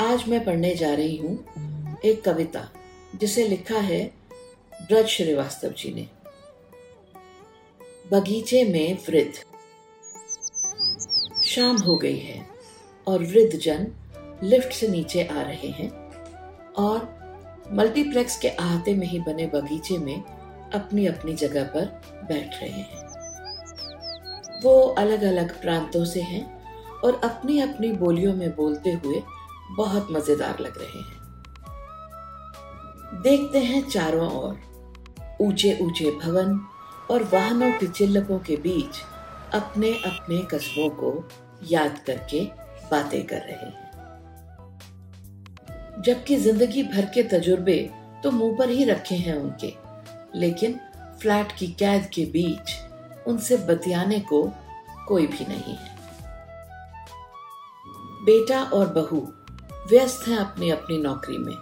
आज मैं पढ़ने जा रही हूँ एक कविता, जिसे लिखा है ब्रज श्रीवास्तव जी ने। बगीचे में वृद्ध। शाम हो गई है और वृद्ध जन लिफ्ट से नीचे आ रहे हैं और मल्टीप्लेक्स के अहाते में ही बने बगीचे में अपनी अपनी जगह पर बैठ रहे हैं। वो अलग अलग प्रांतों से हैं और अपनी अपनी बोलियों में बोलते हुए बहुत मज़ेदार लग रहे हैं। देखते हैं चारों ओर। ऊँचे ऊँचे भवन और वाहनों की चिल्लकों के बीच अपने अपने कस्बों को याद करके बातें कर रहे हैं। जबकि ज़िंदगी भर के तजुर्बे तो मुँह पर ही रखे हैं उनके, लेकिन फ्लैट की कैद के बीच उनसे बतियाने को कोई भी नहीं है। बेटा और बहू व्यस्त हैं अपनी अपनी नौकरी में।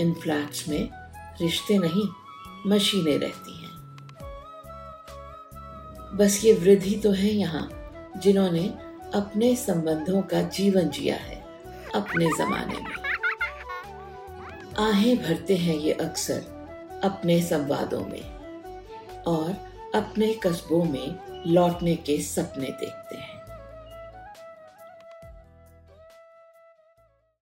इन फ्लैट्स में रिश्ते नहीं, मशीनें रहती हैं। बस ये वृद्धि तो है यहाँ, जिन्होंने अपने संबंधों का जीवन जिया है, अपने जमाने में। आहें भरते हैं ये अक्सर अपने संवादों में और अपने कस्बों में लौटने के सपने देखते हैं।